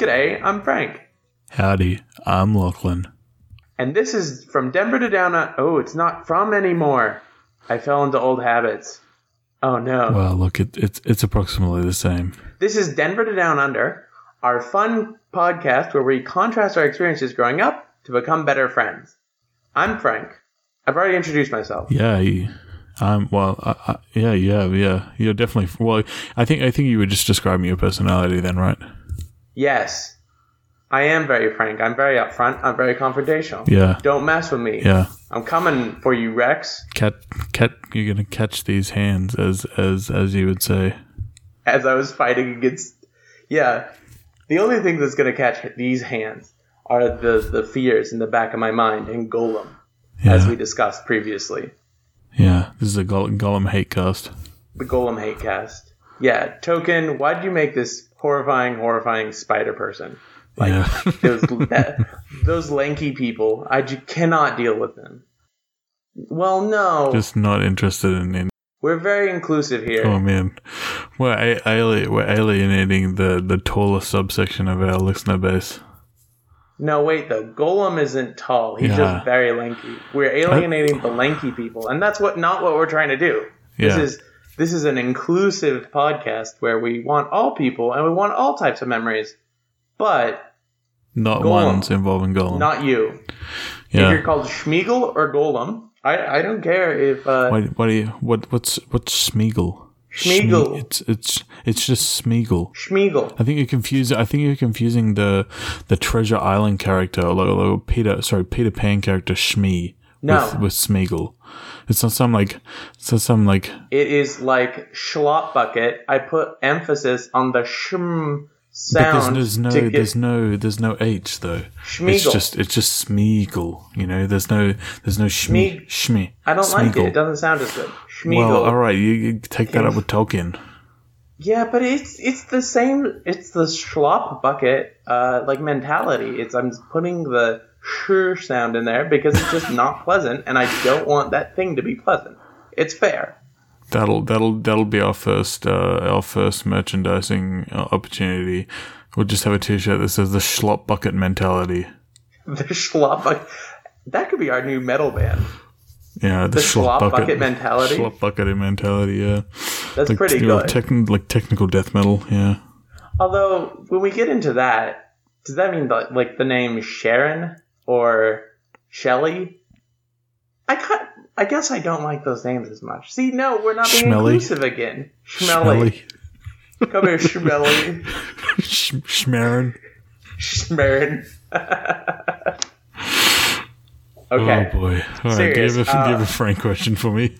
G'day, I'm Frank. Howdy, I'm Lachlan. And this is From Denver to Down Under. Oh, it's not from anymore. I fell into old habits. Oh no. Well, look, it, it's it's approximately the same. This is Denver to Down Under, our fun podcast where we contrast our experiences growing up to become better friends. I'm Frank. I've already introduced myself. Yeah, you- um, well, I, I, yeah, yeah, yeah. You're definitely well. I think I think you were just describing your personality then, right? Yes, I am very frank. I'm very upfront. I'm very confrontational. Yeah, Don't mess with me. yeah. I'm coming for you, Rex. Cat, cat. You're gonna catch these hands, as as as you would say. As I was fighting against, yeah, the only thing that's gonna catch these hands are the the fears in the back of my mind and Gollum, Yeah, as we discussed previously. yeah. This is a Gollum hate cast. The Gollum hate cast. Yeah, Tolkien. Why did you make this horrifying, horrifying spider person? Like yeah, those that, those lanky people. I j- cannot deal with them. Well, no, just not interested in. in we're very inclusive here. oh man, we're a- ali- we're alienating the the taller subsection of our listener base. No, wait though. Gollum isn't tall. He's Yeah. just very lanky. We're alienating the lanky people, and that's what not what we're trying to do. This Yeah. is this is an inclusive podcast where we want all people and we want all types of memories, but Not Gollum. ones involving Gollum. not you. If you're called Schmiegel or Gollum, I, I don't care if uh, What what you what what's what's? Schmeagol. Schme- it's it's it's just Smeagol. Schmiegel. I think you're confusing. I think you're confusing the the Treasure Island character, like, like Peter. Sorry, Peter Pan character Shmee No. with with Smeagol. It's not some like it's not some like It is like Schlop Bucket. I put emphasis on the shm but there's, sound there's no get there's no there's no H though. It's just it's just Smeagol. You know, there's no there's no Schmee- Shmee. I don't like it. It doesn't sound as good. Well, all right, you, you take that up with Tolkien. Yeah, but it's it's the same. It's the schlop bucket uh, like mentality. It's I'm putting the sh sound in there because it's just not pleasant, and I don't want that thing to be pleasant. It's fair. That'll that'll that'll be our first uh, our first merchandising uh, opportunity. We'll just have a T-shirt that says the Schlop Bucket Mentality. The schlop bucket. That could be our new metal band. Yeah, the, The schlop bucket mentality? Schlop bucket mentality. Yeah, That's like, pretty good. techn- like technical death metal. Yeah, Although when we get into that, does that mean that, like the name Sharon or Shelly? I can't, I guess I don't like those names as much. See, no, we're not being Schmelly. inclusive again. Schmelly. Come here, Schmelly. Schmarin. Schmerin. okay. Oh boy! All right, give a uh, give a frank question for me.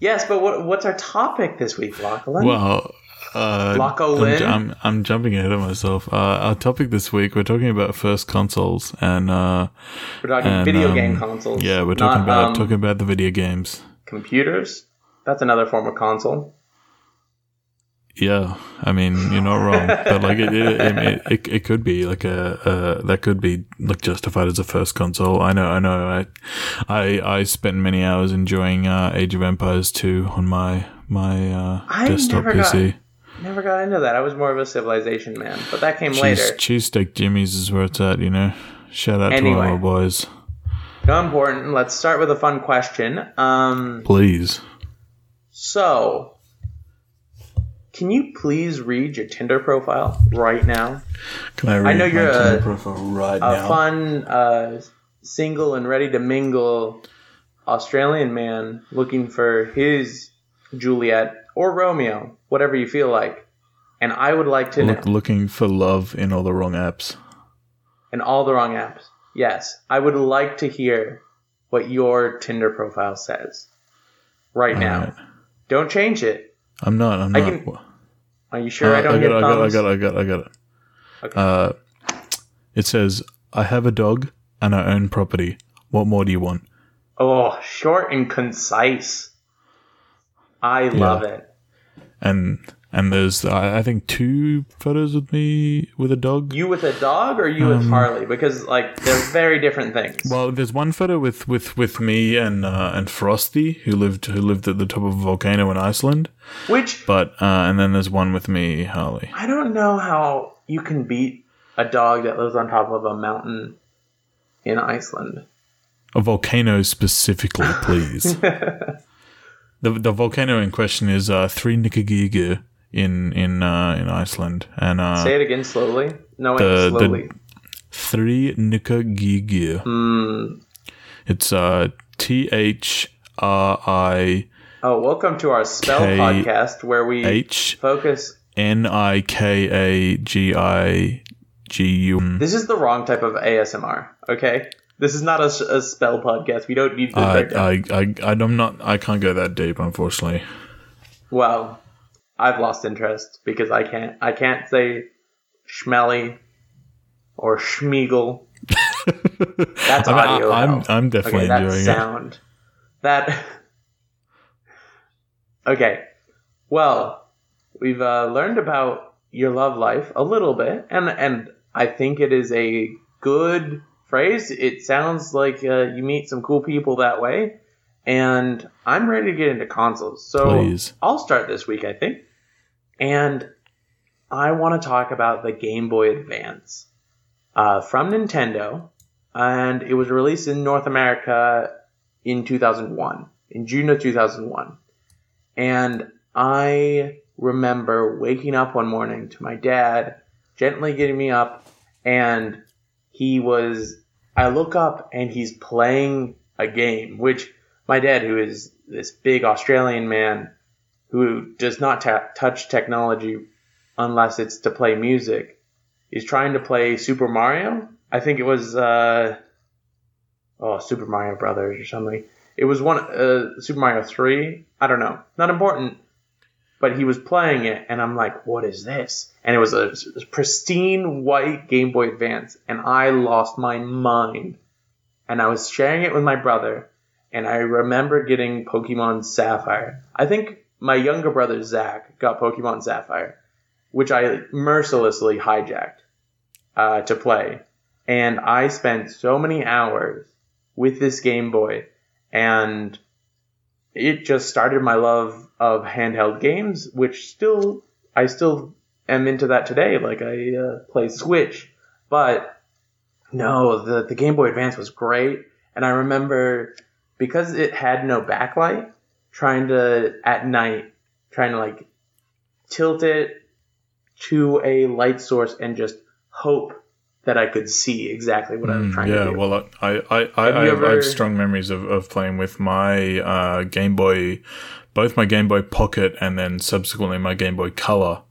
Yes, but what, what's our topic this week, Lachlan? Well, uh, Loco I'm, I'm I'm jumping ahead of myself. Uh, our topic this week we're talking about first consoles and uh, we're talking and, video um, game consoles. yeah, we're talking not, about um, talking about the video games. computers. That's another form of console. Yeah, I mean you're not wrong, but like it it, it, it, it could be like a uh, that could be like justified as a first console. I know, I know. I I I spent many hours enjoying uh, Age of Empires 2 on my my uh, desktop never got- PC. Never got into that. I was more of a Civilization man, but that came Cheese, later. cheesesteak Jimmy's is where it's at, you know. Shout out to Anyway. all our boys, No important. Let's start with a fun question. Um, please. so, can you please read your Tinder profile right now? Can I read know my you're a- Tinder profile right now. A now? fun, uh, single and ready to mingle Australian man looking for his Juliet or Romeo, whatever you feel like. And I would like to know. Look, looking for love in all the wrong apps. In all the wrong apps. Yes, I would like to hear what your Tinder profile says right now. Alright. Don't change it. I'm not. I'm I not. can- Are you sure I Uh, don't I get got, it, I got, it, I got, it, I got, it, I got it. Okay. Uh, it says, "I have a dog and I own property. What more do you want?" Oh, short and concise. I love it. And and there's, I, think, two photos with me with a dog. You with a dog or you with Harley? Because like they're very different things. Um, Well, there's one photo with with with me and uh, and Frosty, who lived who lived at the top of a volcano in Iceland. Which But uh, and then there's one with me, Harley. I don't know how you can beat a dog that lives on top of a mountain in Iceland. A volcano specifically, please. the the volcano in question is uh, Three Nikagigi in in uh, in Iceland, and uh, Say it again slowly. No, wait, the- the- slowly. Three Nikagigi. Hmm. It's uh T H R I Oh, welcome to our spell K- podcast where we H focus. N I K A G I G U. This is the wrong type of ASMR. Okay, this is not a spell podcast. We don't need this. I, I, I, I'm not. I can't go that deep, unfortunately. Well, I've lost interest because I can't. I can't say schmelly or schmiegel. That's audio. I, am now. I'm definitely okay, that enjoying it. sound. That. okay, well, we've uh, learned about your love life a little bit, and and I think it is a good phrase. It sounds like uh, you meet some cool people that way, and I'm ready to get into consoles. So Please. I'll start this week, I think, and I want to talk about the Game Boy Advance uh, from Nintendo, and it was released in North America in 2001, in June of 2001. And I remember waking up one morning to my dad gently getting me up, and he was. I look up and he's playing a game, which my dad, who is this big Australian man who does not ta- touch technology unless it's to play music, is trying to play Super Mario. I think it was uh, oh Super Mario Brothers or something. It was one uh, Super Mario Three. I don't know, not important. But he was playing it, and I'm like, "What is this?" And it was a pristine white Game Boy Advance, and I lost my mind. And I was sharing it with my brother, and I remember getting Pokemon Sapphire. I think my younger brother Zach got Pokemon Sapphire, which I mercilessly hijacked uh, to play. And I spent so many hours with this Game Boy, and it just started my love of handheld games, which still I still am into that today. Like I uh, play Switch, but no, the the Game Boy Advance was great, and I remember because it had no backlight, trying to at night trying to like tilt it to a light source and just hope that I could see exactly what I was Mm, trying yeah, to do. Yeah, well, I, I, I, Have I, have, I have strong memories of, of playing with my uh, Game Boy, both my Game Boy Pocket and then subsequently my Game Boy Color.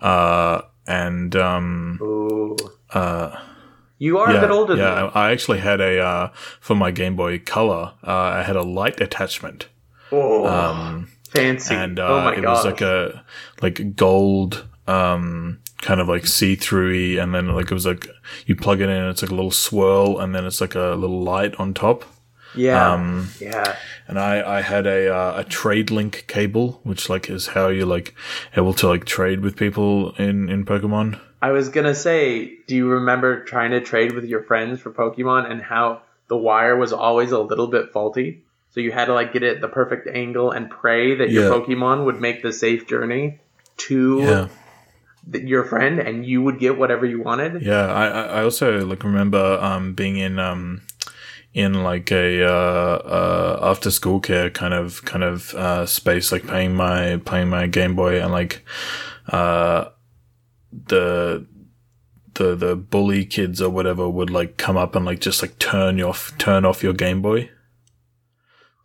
Uh, and um, Ooh. uh, You are yeah, a bit older yeah, than me. I I actually had a uh, for my Game Boy Color. Uh, I had a light attachment. Oh, Um, fancy. and uh, oh my it gosh. was like a like gold um kind of like see-throughy and then like it was like you plug it in and it's like a little swirl and then it's like a little light on top yeah. um yeah. and i i had a uh, a trade link cable which like is how you're like able to like trade with people in in pokemon I was gonna say, do you remember trying to trade with your friends for Pokemon and how the wire was always a little bit faulty? So you had to like get it at the perfect angle and pray that your Yeah. Pokemon would make the safe journey to yeah your friend, and you would get whatever you wanted. Yeah, I I also like remember um being in um in like a uh, uh after school care kind of kind of uh space like playing my playing my Game Boy and like uh the the the bully kids or whatever would like come up and like just like turn your turn off your Game Boy.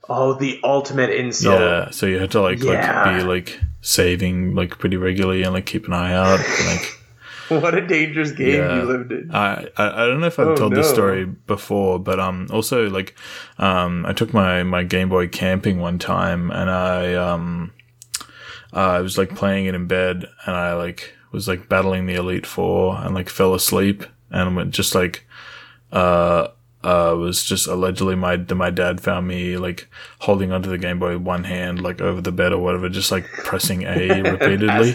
Oh, the ultimate insult. Yeah, so you had to like Yeah. like be like saving like pretty regularly and like keep an eye out and, like What a dangerous game Yeah. you lived in. I, I I don't know if I've Oh, told this story before, but um also like um I took my my Game Boy camping one time and I um uh, I was like playing it in bed and I like was like battling the Elite Four and like fell asleep and went just like uh uh was just allegedly my my dad found me like holding onto the Game Boy with one hand like over the bed or whatever just like pressing A repeatedly.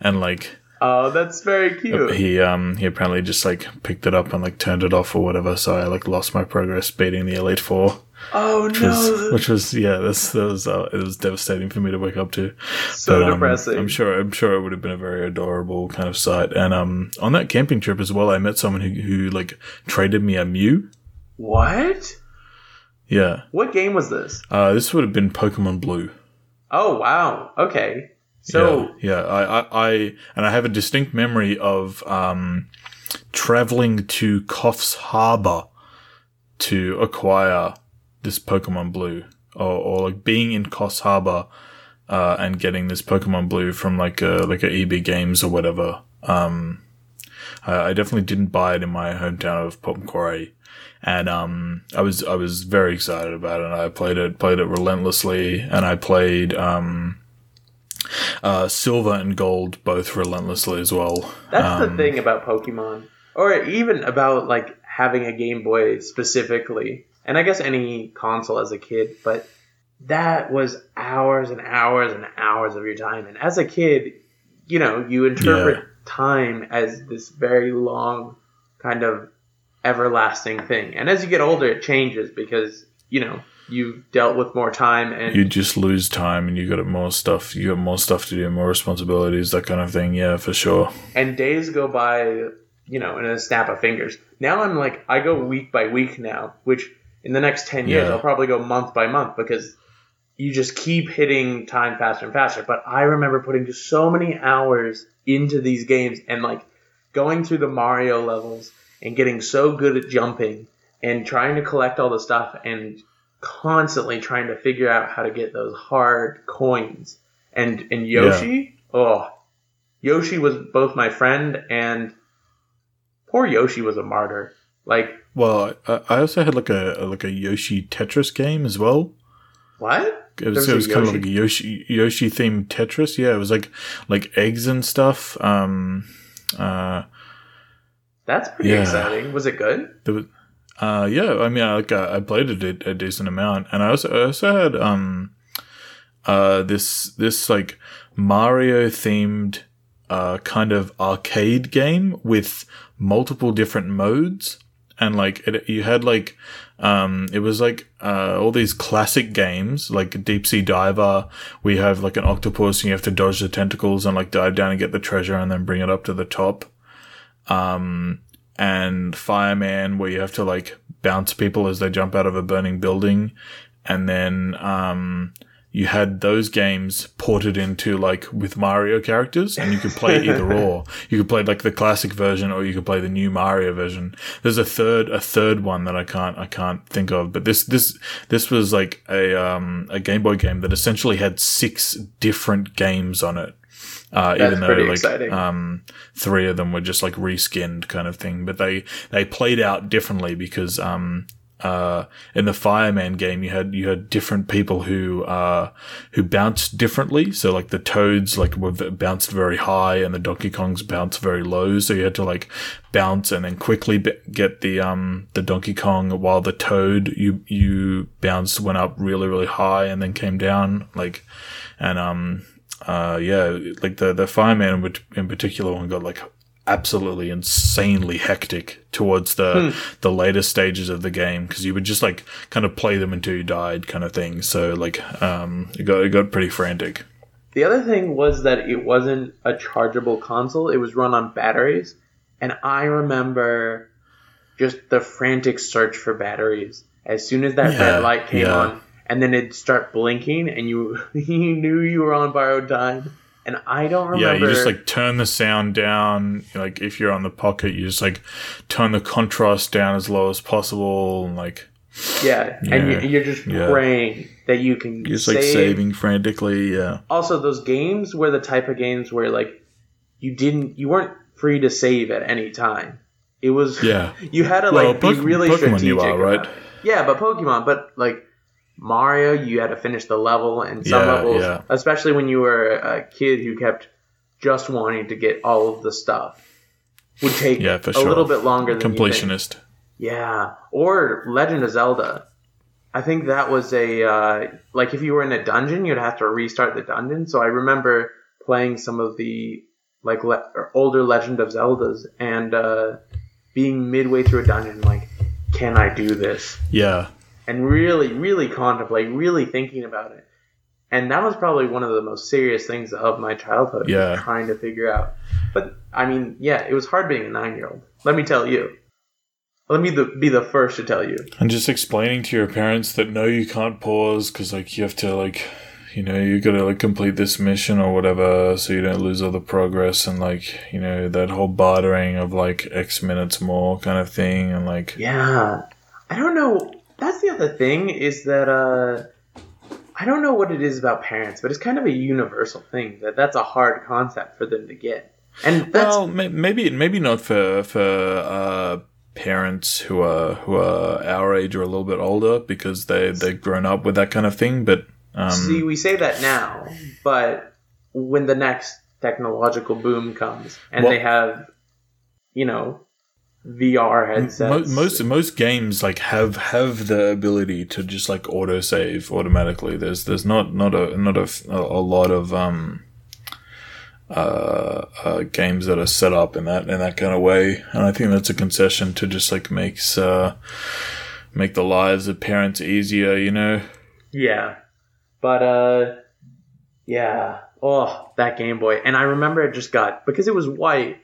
and like Oh, that's very cute. He um he apparently just like picked it up and like turned it off or whatever. So I like lost my progress beating the Elite Four. Oh which no, was, which was yeah, this that was uh, it was devastating for me to wake up to. so um, depressing. I'm sure I'm sure it would have been a very adorable kind of sight. And um on that camping trip as well, I met someone who who like traded me a Mew. What? Yeah, What game was this? uh, this would have been Pokemon Blue. Oh wow. Okay. So yeah, yeah. I, I, I and I have a distinct memory of um traveling to Coffs Harbor to acquire this Pokemon Blue, or, or like being in Coffs Harbor uh, and getting this Pokemon Blue from like a like a EB Games or whatever. Um, I, I definitely didn't buy it in my hometown of Popcorn and um, I was I was very excited about it. And I played it played it relentlessly, and I played um, uh, silver and gold both relentlessly as well. that's the Um, thing about Pokemon, or even about like having a Game Boy specifically, and I guess any console as a kid, but that was hours and hours and hours of your time. And as a kid, you know, you interpret Yeah. time as this very long kind of everlasting thing. And as you get older, it changes because, you know, you've dealt with more time and You just lose time, and you got more stuff. You got more stuff to do, more responsibilities, that kind of thing. Yeah, for sure. and days go by, you know, in a snap of fingers. Now I'm like, I go week by week now, which in the next 10 years, Yeah. I'll probably go month by month because you just keep hitting time faster and faster. But I remember putting just so many hours into these games and like going through the Mario levels and getting so good at jumping and trying to collect all the stuff and constantly trying to figure out how to get those hard coins. And and Yoshi, oh, Yoshi was both my friend and poor Yoshi was a martyr. Like Well, I, also had like a like a Yoshi Tetris game as well. what? It was, it was kind of like a Yoshi Yoshi themed Tetris. Yeah, it was like like eggs and stuff. Um, uh, That's pretty Yeah. exciting. Was it good? there was, uh, yeah. I mean, I, like uh, I played it a, decent amount, and I also I also had um, uh, this this like Mario themed uh kind of arcade game with multiple different modes, and like it, you had like um, it was like uh, all these classic games, like Deep Sea Diver. We have like an octopus, and you have to dodge the tentacles and like dive down and get the treasure, and then bring it up to the top. Um, and Fireman, where you have to like bounce people as they jump out of a burning building, and then um, you had those games ported into like with Mario characters, and you could play either or. You could play like the classic version, or you could play the new Mario version. There's a third, a third one that I can't, I can't think of. But this, this, this was like a um, a Game Boy game that essentially had six different games on it. Uh, even though like exciting. um, three of them were just like reskinned kind of thing, but they they played out differently because um, uh, in the Fireman game you had you had different people who uh, who bounced differently. So like the Toads like were v- bounced very high, and the Donkey Kongs bounced very low. So you had to like bounce and then quickly b- get the um the Donkey Kong, while the Toad you you bounced went up really really high and then came down like and um uh yeah like the the fireman in particular one got like absolutely insanely hectic towards the the later stages of the game because you would just like kind of play them until you died kind of thing so like um it got it got pretty frantic The other thing was that it wasn't a chargeable console. It was run on batteries. And I remember just the frantic search for batteries. As soon as that Yeah, red light came yeah. on, and then it'd start blinking, and you you knew you were on borrowed time. And I don't remember. yeah you just like turn the sound down like if you're on the pocket you just like turn the contrast down as low as possible and like yeah, and Yeah, you, you're just yeah. praying that you can you're just save. like saving frantically yeah Also, those games were the type of games where like you didn't, you weren't free to save at any time. It was yeah You had to Well, like be Poke- really Pokemon strategic. you are, right? Yeah, but Pokemon, but like Mario, you had to finish the level, and some Yeah, levels, yeah. especially when you were a kid who kept just wanting to get all of the stuff, would take Yeah, for a sure. little bit longer than completionist Yeah, or Legend of Zelda. I think that was a uh, like if you were in a dungeon, you'd have to restart the dungeon. So I remember playing some of the like le- or older Legend of Zeldas, and uh, being midway through a dungeon, like, can I do this? Yeah. And really, really contemplate, really thinking about it. And that was probably one of the most serious things of my childhood. Yeah. Trying to figure out. But I mean, yeah, it was hard being a nine-year-old. Let me tell you. Let me the, be the first to tell you. And just explaining to your parents that no, you can't pause because like you have to like, you know, you gotta like complete this mission or whatever, so you don't lose all the progress and like, you know, that whole bartering of like X minutes more kind of thing, and like, Yeah. I don't know. That's the other thing is that uh I don't know what it is about parents, but it's kind of a universal thing that that's a hard concept for them to get. And that's well, may- maybe maybe not for for uh, parents who are who are our age or a little bit older because they they've grown up with that kind of thing, but. Um, see we say that now, but when the next technological boom comes and Well- they have you know VR headsets most most games like have have the ability to just like auto save automatically. There's there's not not a not a, a lot of um uh, uh games that are set up in that in that kind of way, and I think that's a concession to just like makes uh make the lives of parents easier. You know. Yeah. But uh yeah. Oh, that Game Boy. And I remember it just got because it was white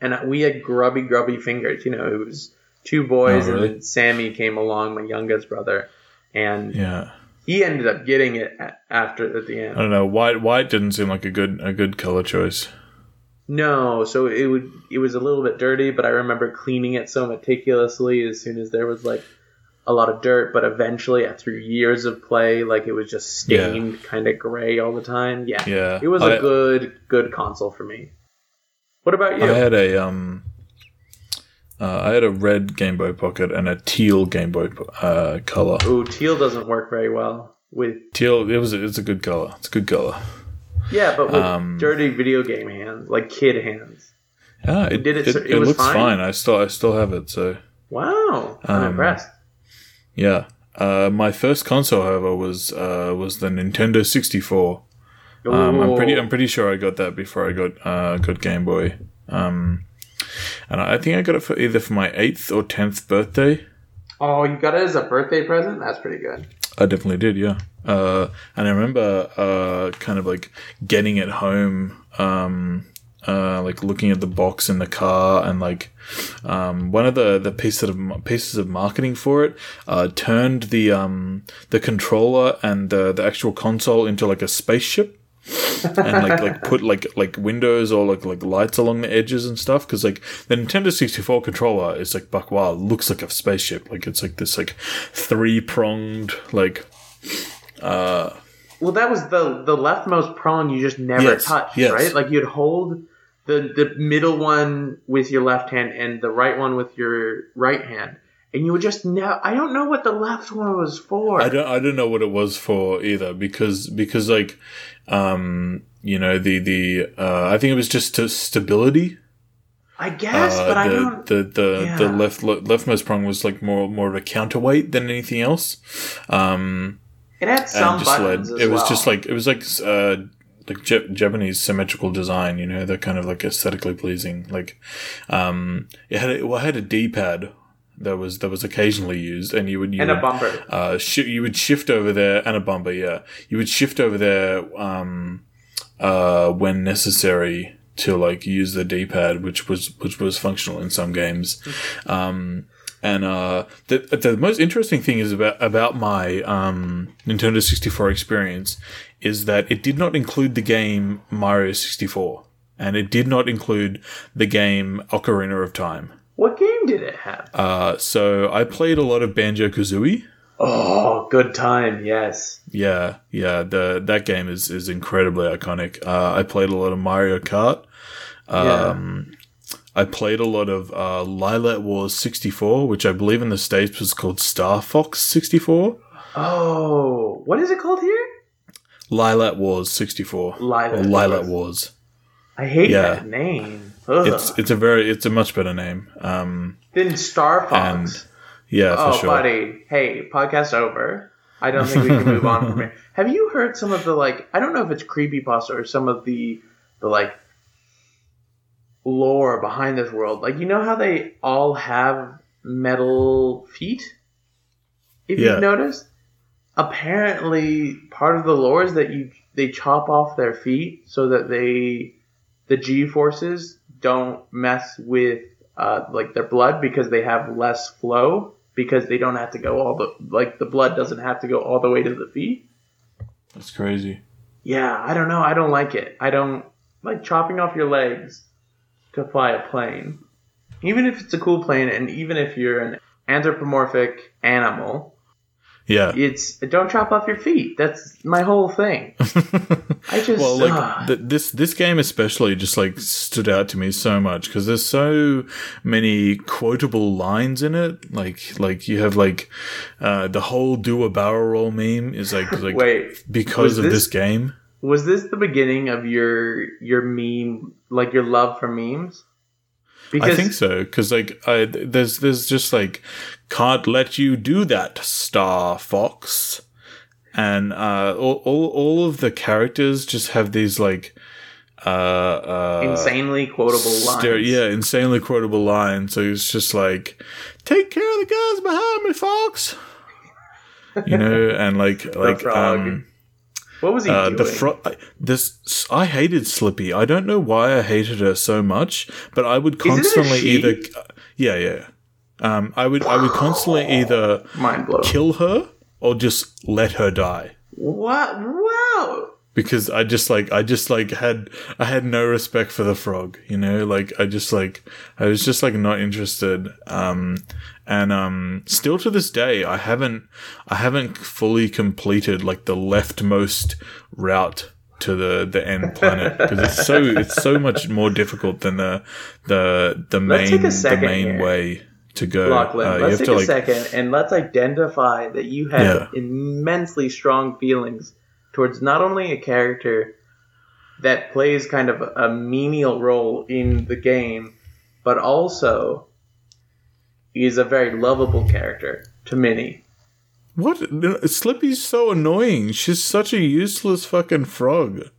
and we had grubby grubby fingers, you know, it was two boys Oh, really? and then Sammy came along, my youngest brother, and Yeah. he ended up getting it after at the end. I don't know. White white didn't seem like a good a good color choice. No, so it would it was a little bit dirty, but I remember cleaning it so meticulously as soon as there was like a lot of dirt, but eventually through years of play, like it was just Yeah. stained kind of gray all the time. Yeah. Yeah. It was a I- good good console for me. What about you? I had a um, uh, I had a red Game Boy Pocket and a teal Game Boy uh, color. Ooh, teal doesn't work very well with Teal, it was it's a good color. It's a good color. yeah, but with Um, dirty video game hands, like kid hands. Yeah, it, did it it, it, it looks fine? fine. I still I still have it. So Wow, I'm Um, impressed. yeah. Uh, my first console, however, was uh, was the Nintendo sixty four. Um, I'm pretty I'm pretty sure I got that before I got uh, got Game Boy. Um, and I think I got it for either for my eighth or tenth birthday. Oh, you got it as a birthday present? That's pretty good. I definitely did, yeah. Uh, and I remember uh, kind of like getting it home, um, uh, like looking at the box in the car, and like um, one of the the pieces of pieces of marketing for it uh, turned the um, the controller and the the actual console into like a spaceship. And like like put like like windows or like like lights along the edges and stuff because like the Nintendo 64 controller is like buck wild looks like a spaceship like it's like this like three pronged like uh Well, that was the the leftmost prong you just never Yes, touched, yes. right? Like you'd hold the the middle one with your left hand and the right one with your right hand, and you were just never. I don't know what the left one was for. I don't I don't know what it was for either because because like um you know the the uh, I think it was just to stability. I guess, Uh, but I the, don't. the the the Yeah. left le- leftmost prong was like more more of a counterweight than anything else. Um, It had some buttons as it was well. just like it was like uh like Jap- Japanese symmetrical design. You know, they're kind of like aesthetically pleasing. Like um, it had a, well, it had a D pad that was that was occasionally used, and you would you and would, a bumper. uh, shi you would shift over there and a bumper, yeah. You would shift over there um, uh, when necessary to like use the D-pad, which was which was functional in some games. Um, and uh, the the most interesting thing is about about my um, Nintendo 64 experience is that it did not include the game Mario 64, and it did not include the game Ocarina of Time. What game did it have? Uh, so I played a lot of Banjo Kazooie. Oh, good time. Yes. Yeah, yeah. The that game is is incredibly iconic. Uh, I played a lot of Mario Kart. Um, I played a lot of uh, Lylat Wars sixty four, which I believe in the states was called Star Fox sixty four. Oh, what is it called here? Lylat Wars sixty four. Lylat Lylat Wars. Wars. I hate Yeah. that name. Ugh. It's it's a very it's a much better name. Um, then Star Fox. and- yeah, for oh, sure. buddy. Hey, podcast over. I don't think we can move on from here. Have you heard some of the like? I don't know if it's creepypasta or some of the the like lore behind this world. Like you know how they all have metal feet? If Yeah. you've noticed? Apparently part of the lore is that you they chop off their feet so that they the G forces don't mess with uh, like their blood because they have less flow because they don't have to go all the like the blood doesn't have to go all the way to the feet. That's crazy. Yeah, I don't know. I don't like it. I don't like chopping off your legs to fly a plane. Even if it's a cool plane, and even if you're an anthropomorphic animal, Yeah. it's don't chop off your feet. That's my whole thing. I just well, like ah. th- this this game especially just like stood out to me so much because there's so many quotable lines in it. Like like you have like uh, the whole do a barrel roll meme is like like wait. because of this- this game. Was this the beginning of your your meme, like your love for memes? I think so because like I there's there's just like can't let you do that, Star Fox, and uh, all all all of the characters just have these like uh, uh insanely quotable lines. Yeah, insanely quotable lines. So it's just like, "Take care of the guys behind me, Fox." You know, and like like frog. um What was he uh, doing? the frog. This I hated Slippy. I don't know why I hated her so much, but I would constantly either, yeah, yeah. Um, I would I would constantly either Mind kill her or just let her die What? Wow. because I just like I just like had I had no respect for the frog, you know, like I just like I was just like not interested. Um and um still to this day I haven't I haven't fully completed like the leftmost route to the the end planet because it's so it's so much more difficult than the the the Let's main the main here. way to go. Lachlan, Uh, let's take to a like second and let's identify that you have Yeah. immensely strong feelings towards not only a character that plays kind of a menial role in the game, but also is a very lovable character to many. What? Slippy's so annoying. She's such a useless fucking frog.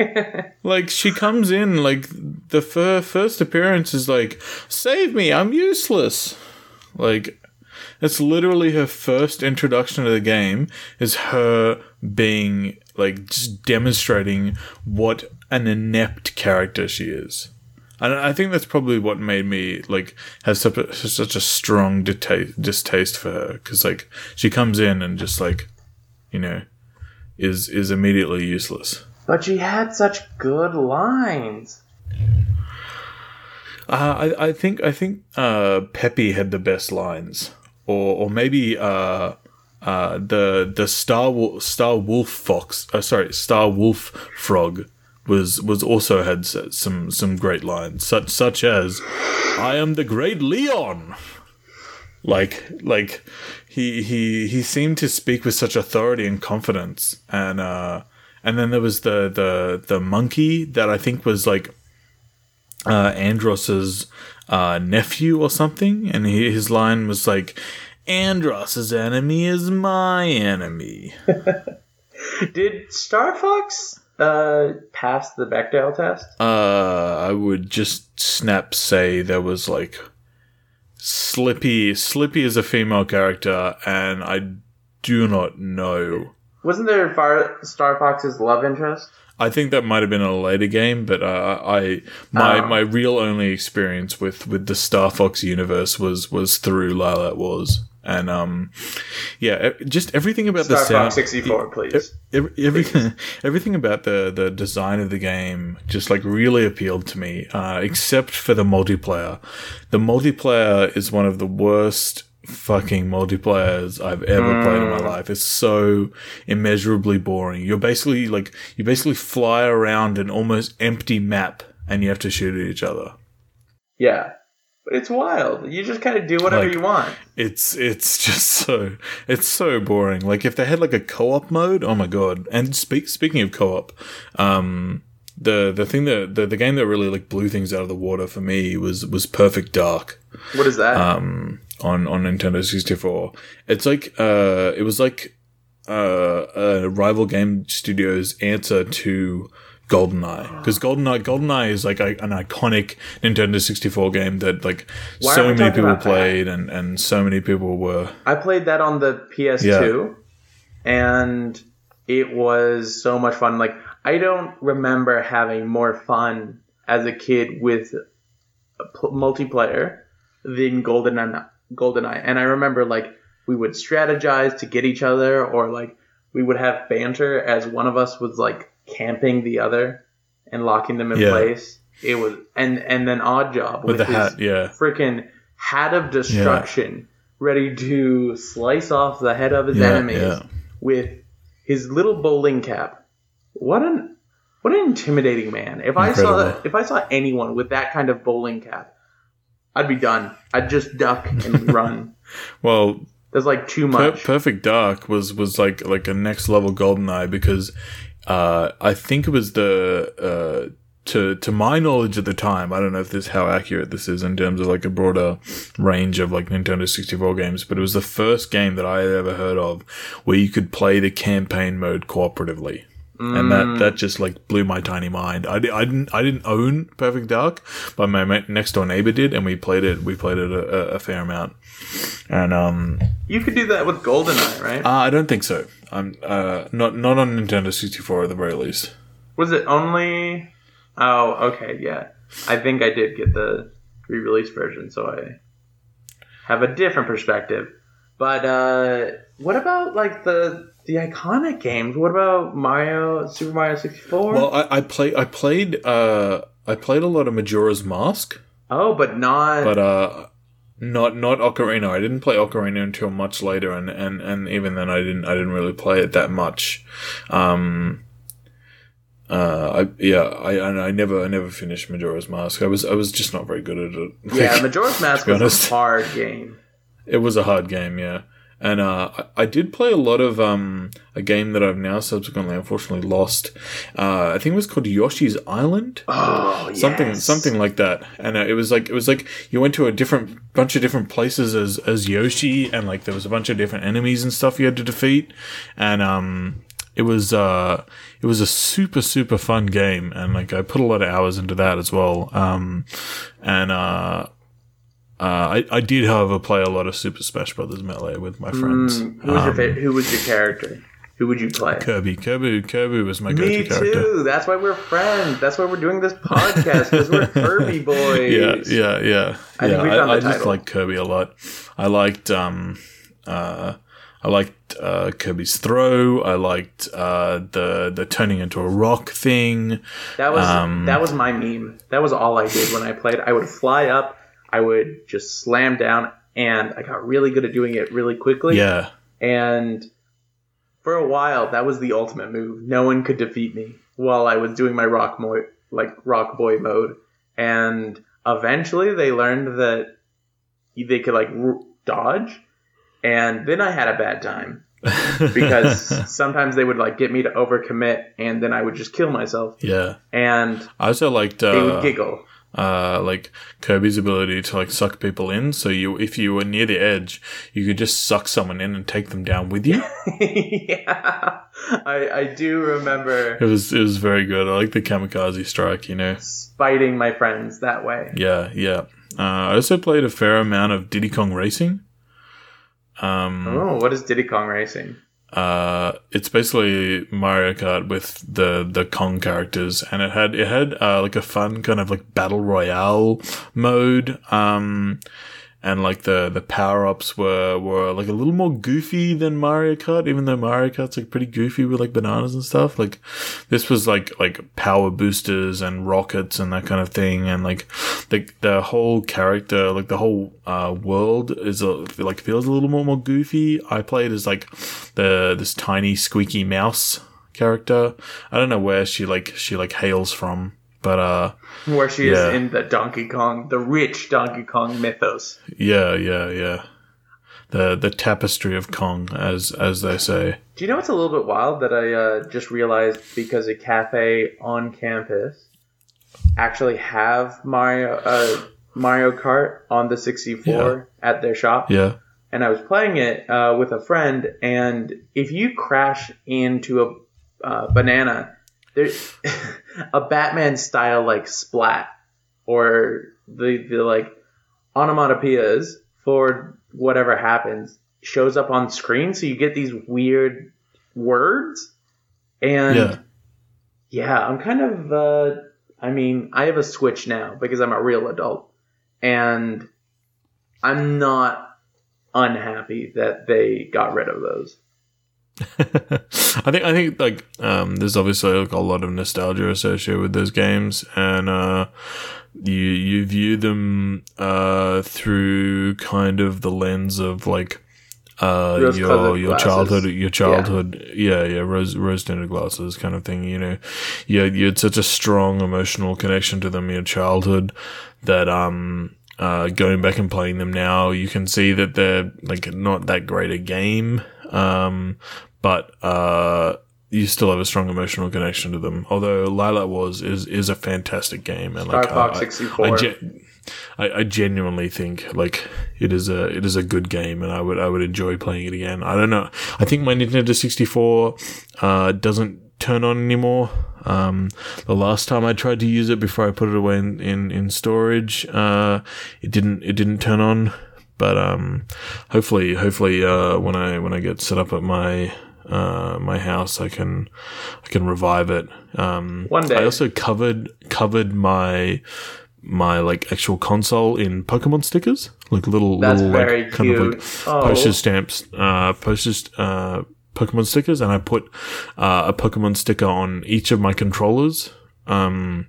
like she comes in like the fir- first appearance is like, "Save me, I'm useless." Like it's literally her first introduction to the game is her being like just demonstrating what an inept character she is. And I think that's probably what made me like have such a, such a strong dita- distaste for her because like she comes in and just like you know is is immediately useless. But she had such good lines. Uh, I I think I think uh, Peppy had the best lines, or or maybe uh, uh, the the Star Wo- Star Wolf Fox. Uh, sorry, Star Wolf Frog was was also had some some great lines, such such as "I am the Great Leon." Like like he he he seemed to speak with such authority and confidence, and uh, and then there was the the the monkey that I think was like uh, Andross's uh, nephew or something, and he, his line was like, "Andross's enemy is my enemy." Did Star Fox uh, pass the Bechdel test? Uh, I would just snap say there was like Slippy. Slippy is a female character, and I do not know. Wasn't there Far- Star Fox's love interest? I think that might have been a later game, but uh, I my Oh. my real only experience with with the Star Fox universe was was through Lylat Wars, and um, yeah, just everything about the Star sound. Fox 64, please. Every, everything, everything about the, the design of the game just like really appealed to me, uh, except for the multiplayer. The multiplayer is one of the worst fucking multiplayers I've ever played in my life. It's so immeasurably boring. You're basically like you basically fly around an almost empty map and you have to shoot at each other. Yeah. But it's wild. You just kind of do whatever Like- you want. It's it's just so it's so boring. Like if they had like a co-op mode, oh my god! And speak speaking of co-op, um, the the thing that the, the game that really like blew things out of the water for me was was Perfect Dark What is that? um, on on Nintendo sixty four. It's like uh, it was like uh, a rival game studio's answer to GoldenEye because GoldenEye GoldenEye is like a, an iconic Nintendo 64 game that like Why so many people that? played and and so many people were I played that on the PS2, and it was so much fun. Like I don't remember having more fun as a kid with multiplayer than GoldenEye. GoldenEye, and I remember like we would strategize to get each other, or like we would have banter as one of us was like camping the other and locking them in Yeah. place. It was and and then Odd Job with the his- hat. Yeah, freaking hat of destruction, ready to slice off the head of his Yeah, enemies yeah. with his little bowling cap. What an what an intimidating man! If I saw if I saw anyone with that kind of bowling cap, I'd be done. I'd just duck and run. well, There's like too Per- much. Perfect Dark was was like like a next level golden eye because uh, I think it was the uh, to to my knowledge at the time. I don't know if this how accurate this is in terms of like a broader range of like Nintendo 64 games, but it was the first game that I had ever heard of where you could play the campaign mode cooperatively. And that, that just like blew my tiny mind. I, I didn't I didn't own Perfect Dark, but my next door neighbor did, and we played it. We played it a, a, fair amount. And um, you could do that with GoldenEye, right? uh, I don't think so. I'm uh, not not on Nintendo 64 at the very least. Was it only? Oh, okay, yeah. I think I did get the re-release version, so I have a different perspective. But uh, what about like the the iconic games? What about Mario, Super Mario sixty four? Well, I, I play I played uh, I played a lot of Majora's Mask, oh, but not. but uh, not not Ocarina. I didn't play Ocarina until much later, and, and, and even then I didn't I didn't really play it that much. Um, uh, I yeah I I I never I never finished Majora's Mask. I was I was just not very good at it. yeah, Majora's Mask was honest. a hard game. It was a hard game, yeah. And uh, I, I did play a lot of um, a game that I've now subsequently unfortunately lost. Uh, I think it was called Yoshi's Island, Oh, something yes. something like that. And uh, it was like it was like you went to a different bunch of different places as as Yoshi, and like there was a bunch of different enemies and stuff you had to defeat. And um, it was uh, it was a super super fun game, and like I put a lot of hours into that as well. Um, and uh, I, I did, however, play a lot of Super Smash Brothers Melee with my friends. Mm, who was your Um, fa- Who was your character? Who would you play? Kirby, Kirby, Kirby was my go-to character. Me too. That's why we're friends. That's why we're doing this podcast because we're Kirby boys. Yeah, yeah, yeah. I yeah, I, I just like Kirby a lot. I liked um, uh, I liked uh, Kirby's throw. I liked uh, the the turning into a rock thing. That was Um, that was my meme. That was all I did when I played. I would fly up, I would just slam down, and I got really good at doing it really quickly. Yeah, And for a while, that was the ultimate move. No one could defeat me while I was doing my rock mo- like rock boy mode. And eventually, they learned that they could like r- dodge. And then I had a bad time because sometimes they would like get me to overcommit, and then I would just kill myself. yeah. And I also liked they would uh, giggle. Uh, like Kirby's ability to like suck people in. So you, if you were near the edge, you could just suck someone in and take them down with you. yeah, I, I do remember It was it was very good. I like the kamikaze strike. You know. spiting my friends that way. Yeah, yeah. Uh, I also played a fair amount of Diddy Kong Racing. Um, Oh, what is Diddy Kong Racing? Uh, it's basically Mario Kart with the the Kong characters, and it had it had uh, like a fun kind of like battle royale mode. Um, and like the the power ups were were like a little more goofy than Mario Kart, even though Mario Kart's like pretty goofy with like bananas and stuff. Like this was like like power boosters and rockets and that kind of thing, and like the the whole character, like the whole uh, world is a, like feels a little more more goofy. I played as like the this tiny squeaky mouse character. I don't know where she like she like hails from, but uh Where she Yeah. is in the Donkey Kong, the rich Donkey Kong mythos. yeah yeah yeah. The the tapestry of Kong, as as they say. Do you know what's a little bit wild that I uh, just realized because a cafe on campus actually have Mario uh, Mario Kart on the 64 at their shop? Yeah. and I was playing it uh, with a friend, and if you crash into a uh, banana, there a Batman style like splat or the the like onomatopoeias for whatever happens shows up on screen, so you get these weird words. And Yeah. yeah, I'm kind of. Uh, I mean, I have a Switch now because I'm a real adult, and I'm not unhappy that they got rid of those. I think I think like um, there's obviously like a lot of nostalgia associated with those games, and uh, you you view them uh, through kind of the lens of like uh, your your glasses. childhood your childhood yeah yeah, rose rose tinted glasses kind of thing. You know, you you had such a strong emotional connection to them in your childhood that um. Uh, going back and playing them now, you can see that they're like not that great a game. Um, but uh, you still have a strong emotional connection to them. Although Lylat Wars is is a fantastic game, and Star like I, 64. I, gen- I, I genuinely think like it is a it is a good game, and I would I would enjoy playing it again. I don't know. I think my Nintendo sixty four uh, doesn't turn on anymore. Um, the last time I tried to use it before I put it away in in, in storage, uh, it didn't it didn't turn on. But um, hopefully, hopefully, uh, when I when I get set up at my uh, my house, I can I can revive it. Um, One day. I also covered covered my my like actual console in Pokemon stickers, like little That's little very like kind of cute. like Oh. postage stamps, uh, postage uh, Pokemon stickers, and I put uh, a Pokemon sticker on each of my controllers. Um,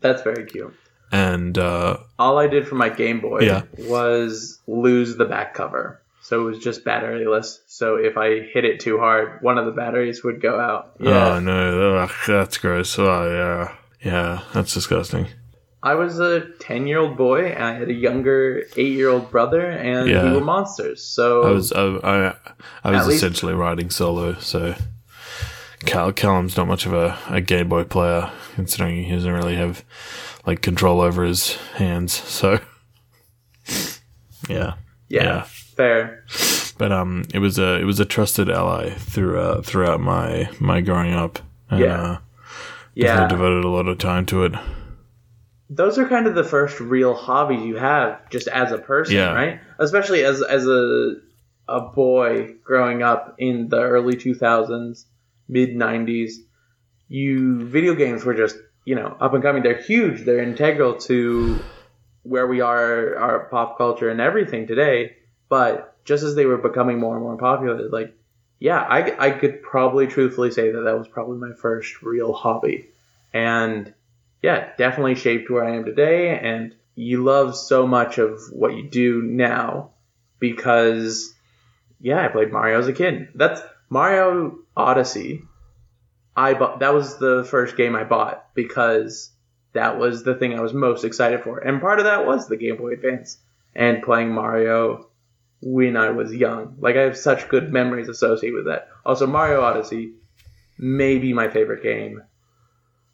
That's very cute. And uh, All I did for my Game Boy Yeah. was lose the back cover. So it was just batteryless. So if I hit it too hard, one of the batteries would go out. Yeah. oh no, ugh, that's gross. Oh yeah, yeah, that's disgusting. I was a 10 year old boy and I had a younger 8 year old brother and Yeah. we were monsters. So I was I I, I was At least- essentially riding solo, so Cal Callum's not much of a, a Game Boy player, considering he doesn't really have like control over his hands. So yeah, yeah, yeah. fair. but um, it was a it was a trusted ally throughout throughout my my growing up. And, Yeah. uh, Yeah. devoted a lot of time to it. those are kind of the first real hobbies you have just as a person, Yeah. right? Especially as as a a boy growing up in the early 2000s, mid 90s, you video games were just, you know, up and coming. They're huge. They're integral to where we are our pop culture and everything today, but just as they were becoming more and more popular, like yeah, I, I could probably truthfully say that that was probably my first real hobby. And yeah, definitely shaped where I am today. And you love so much of what you do now because, yeah, I played Mario as a kid. That's Mario Odyssey. I bought that was the first game I bought because that was the thing I was most excited for, and part of that was the Game Boy Advance and playing Mario when I was young. Like I have such good memories associated with that. Also, Mario Odyssey may be my favorite game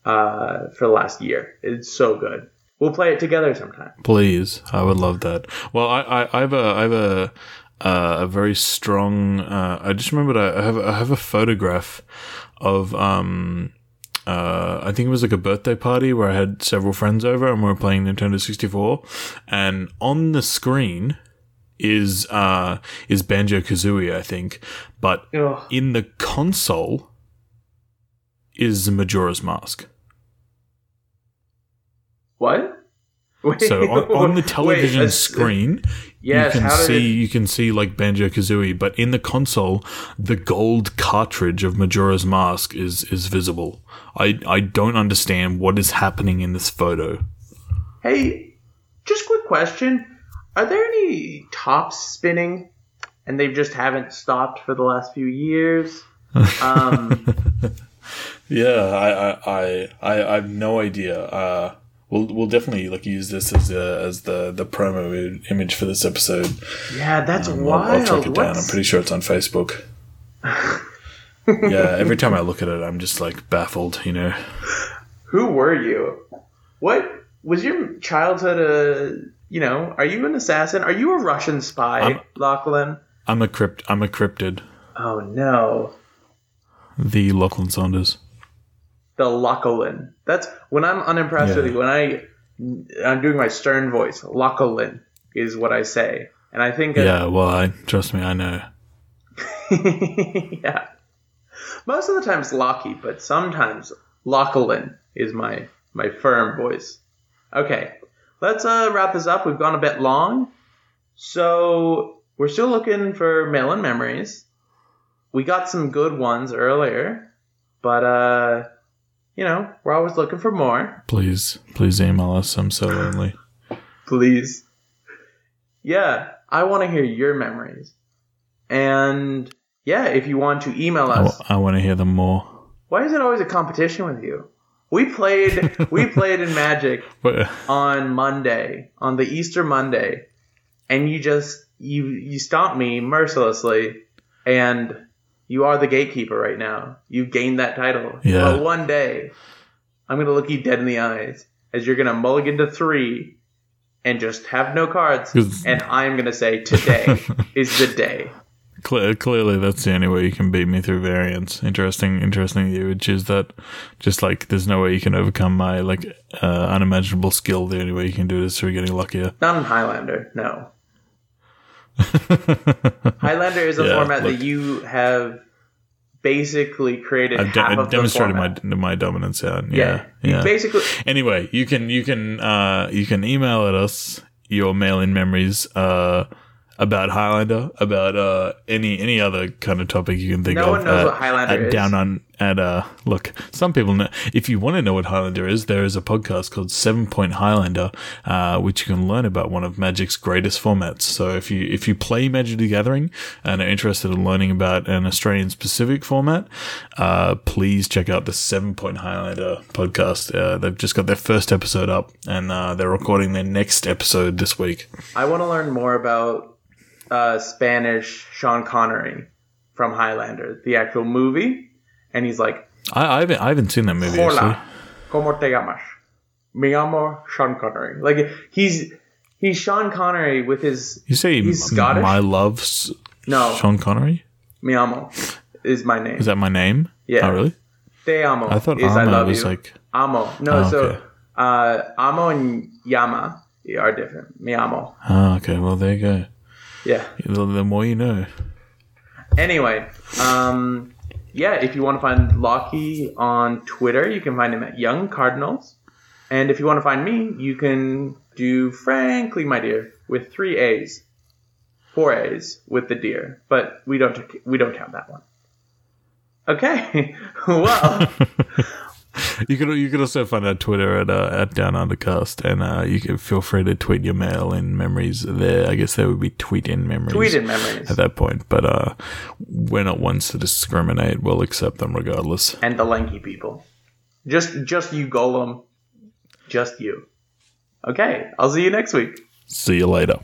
uh, for the last year. It's so good. We'll play it together sometime. Please, I would love that. Well, I, I, I have a, I have a, uh, a very strong. Uh, I just remembered I, have, I have a photograph of, um, uh, I think it was like a birthday party where I had several friends over and we were playing Nintendo 64, and on the screen is, uh, is Banjo Kazooie, I think, but Ugh. in the console is Majora's Mask. What? Wait, So on, on the television that's- screen, yes, you can see it- you can see like Banjo Kazooie, but in the console, the gold cartridge of Majora's Mask is is visible. I I don't understand what is happening in this photo. Hey, just quick question: Are there any tops spinning, and they just haven't stopped for the last few years? Um, Yeah, I I I, I, I have no idea. Uh, we'll we'll definitely like use this as a, as the the promo image for this episode. yeah, that's Um, I'll- wild. I'll track it down. I'm pretty sure it's on Facebook. yeah, every time I look at it, I'm just like baffled. You know. Who were you? What was your childhood? A you know, are you an assassin? Are you a Russian spy, I'm- Lachlan? I'm a crypt. I'm a cryptid. Oh no. The Lachlan Saunders. The Lachlan. That's when I'm unimpressed Yeah. with you. When I I'm doing my stern voice, Lachlan is what I say, and I think Yeah, well, I trust me, I know. yeah. Most of the time it's Lockie, but sometimes Lachlan is my my firm voice. Okay, let's uh, wrap this up. We've gone a bit long, so we're still looking for mail-in memories. We got some good ones earlier, but uh, you know we're always looking for more. Please, please email us. I'm so lonely. please. Yeah, I want to hear your memories. And yeah, if you want to email us, I, want to hear them more. why is it always a competition with you? We played we played in Magic But, uh, on Monday, on the Easter Monday, and you just you you stomped me mercilessly and you are the gatekeeper right now. You gained that title. Yeah. But one day I'm gonna look you dead in the eyes as you're gonna mulligan to three and just have no cards. and I'm gonna say today is the day. Cle- clearly, that's the only way you can beat me through variance. Interesting, interesting. You would choose that. Just like there's no way you can overcome my like uh, unimaginable skill. The only way you can do it is through getting luckier. Not in Highlander, no. Highlander is a Yeah, format look. that you have basically created I've, de- I've demonstrated my my dominance out. yeah. Yeah, yeah. basically Anyway, you can you can uh, you can email at us your mail in memories uh, about Highlander, about uh, any any other kind of topic you can think No of. No one knows at- what Highlander at is. Down on at uh, look, some people know. If you want to know what Highlander is, there is a podcast called Seven Point Highlander, uh, which you can learn about one of Magic's greatest formats. So if you if you play Magic the Gathering and are interested in learning about an Australian specific format, uh, please check out the Seven Point Highlander podcast. Uh, they've just got their first episode up, and uh, they're recording their next episode this week. I want to learn more about uh, Spanish Sean Connery from Highlander, the actual movie. And he's like, I, I haven't I haven't seen that movie. Hola, ¿cómo te llamas? Me llamo Sean Connery. Like he's he's Sean Connery with his You say He's Scottish? my love's no Sean Connery? me llamo is my name. Is that my name? Yeah. Oh, really? Te amo I thought is I love was you. like. amo. No, Oh, so okay. uh, amo and llama are different. Me amo. Oh, okay. Well, there you go. Yeah. The, the more you know. Anyway, um, yeah, if you want to find Lockie on Twitter, you can find him at Young Cardinals. And if you want to find me, you can do Frankly, my dear, with three A's, four A's with the deer, but we don't we don't count that one. Okay, well, You can you could also find our Twitter at uh, at Down Undercast, and uh, you can feel free to tweet your mail in memories there. I guess there would be tweet in memories. tweet in memories at that point, but uh, we're not ones to discriminate. We'll accept them regardless. and the lanky people, just just you, Gollum, just you. Okay, I'll see you next week. See you later.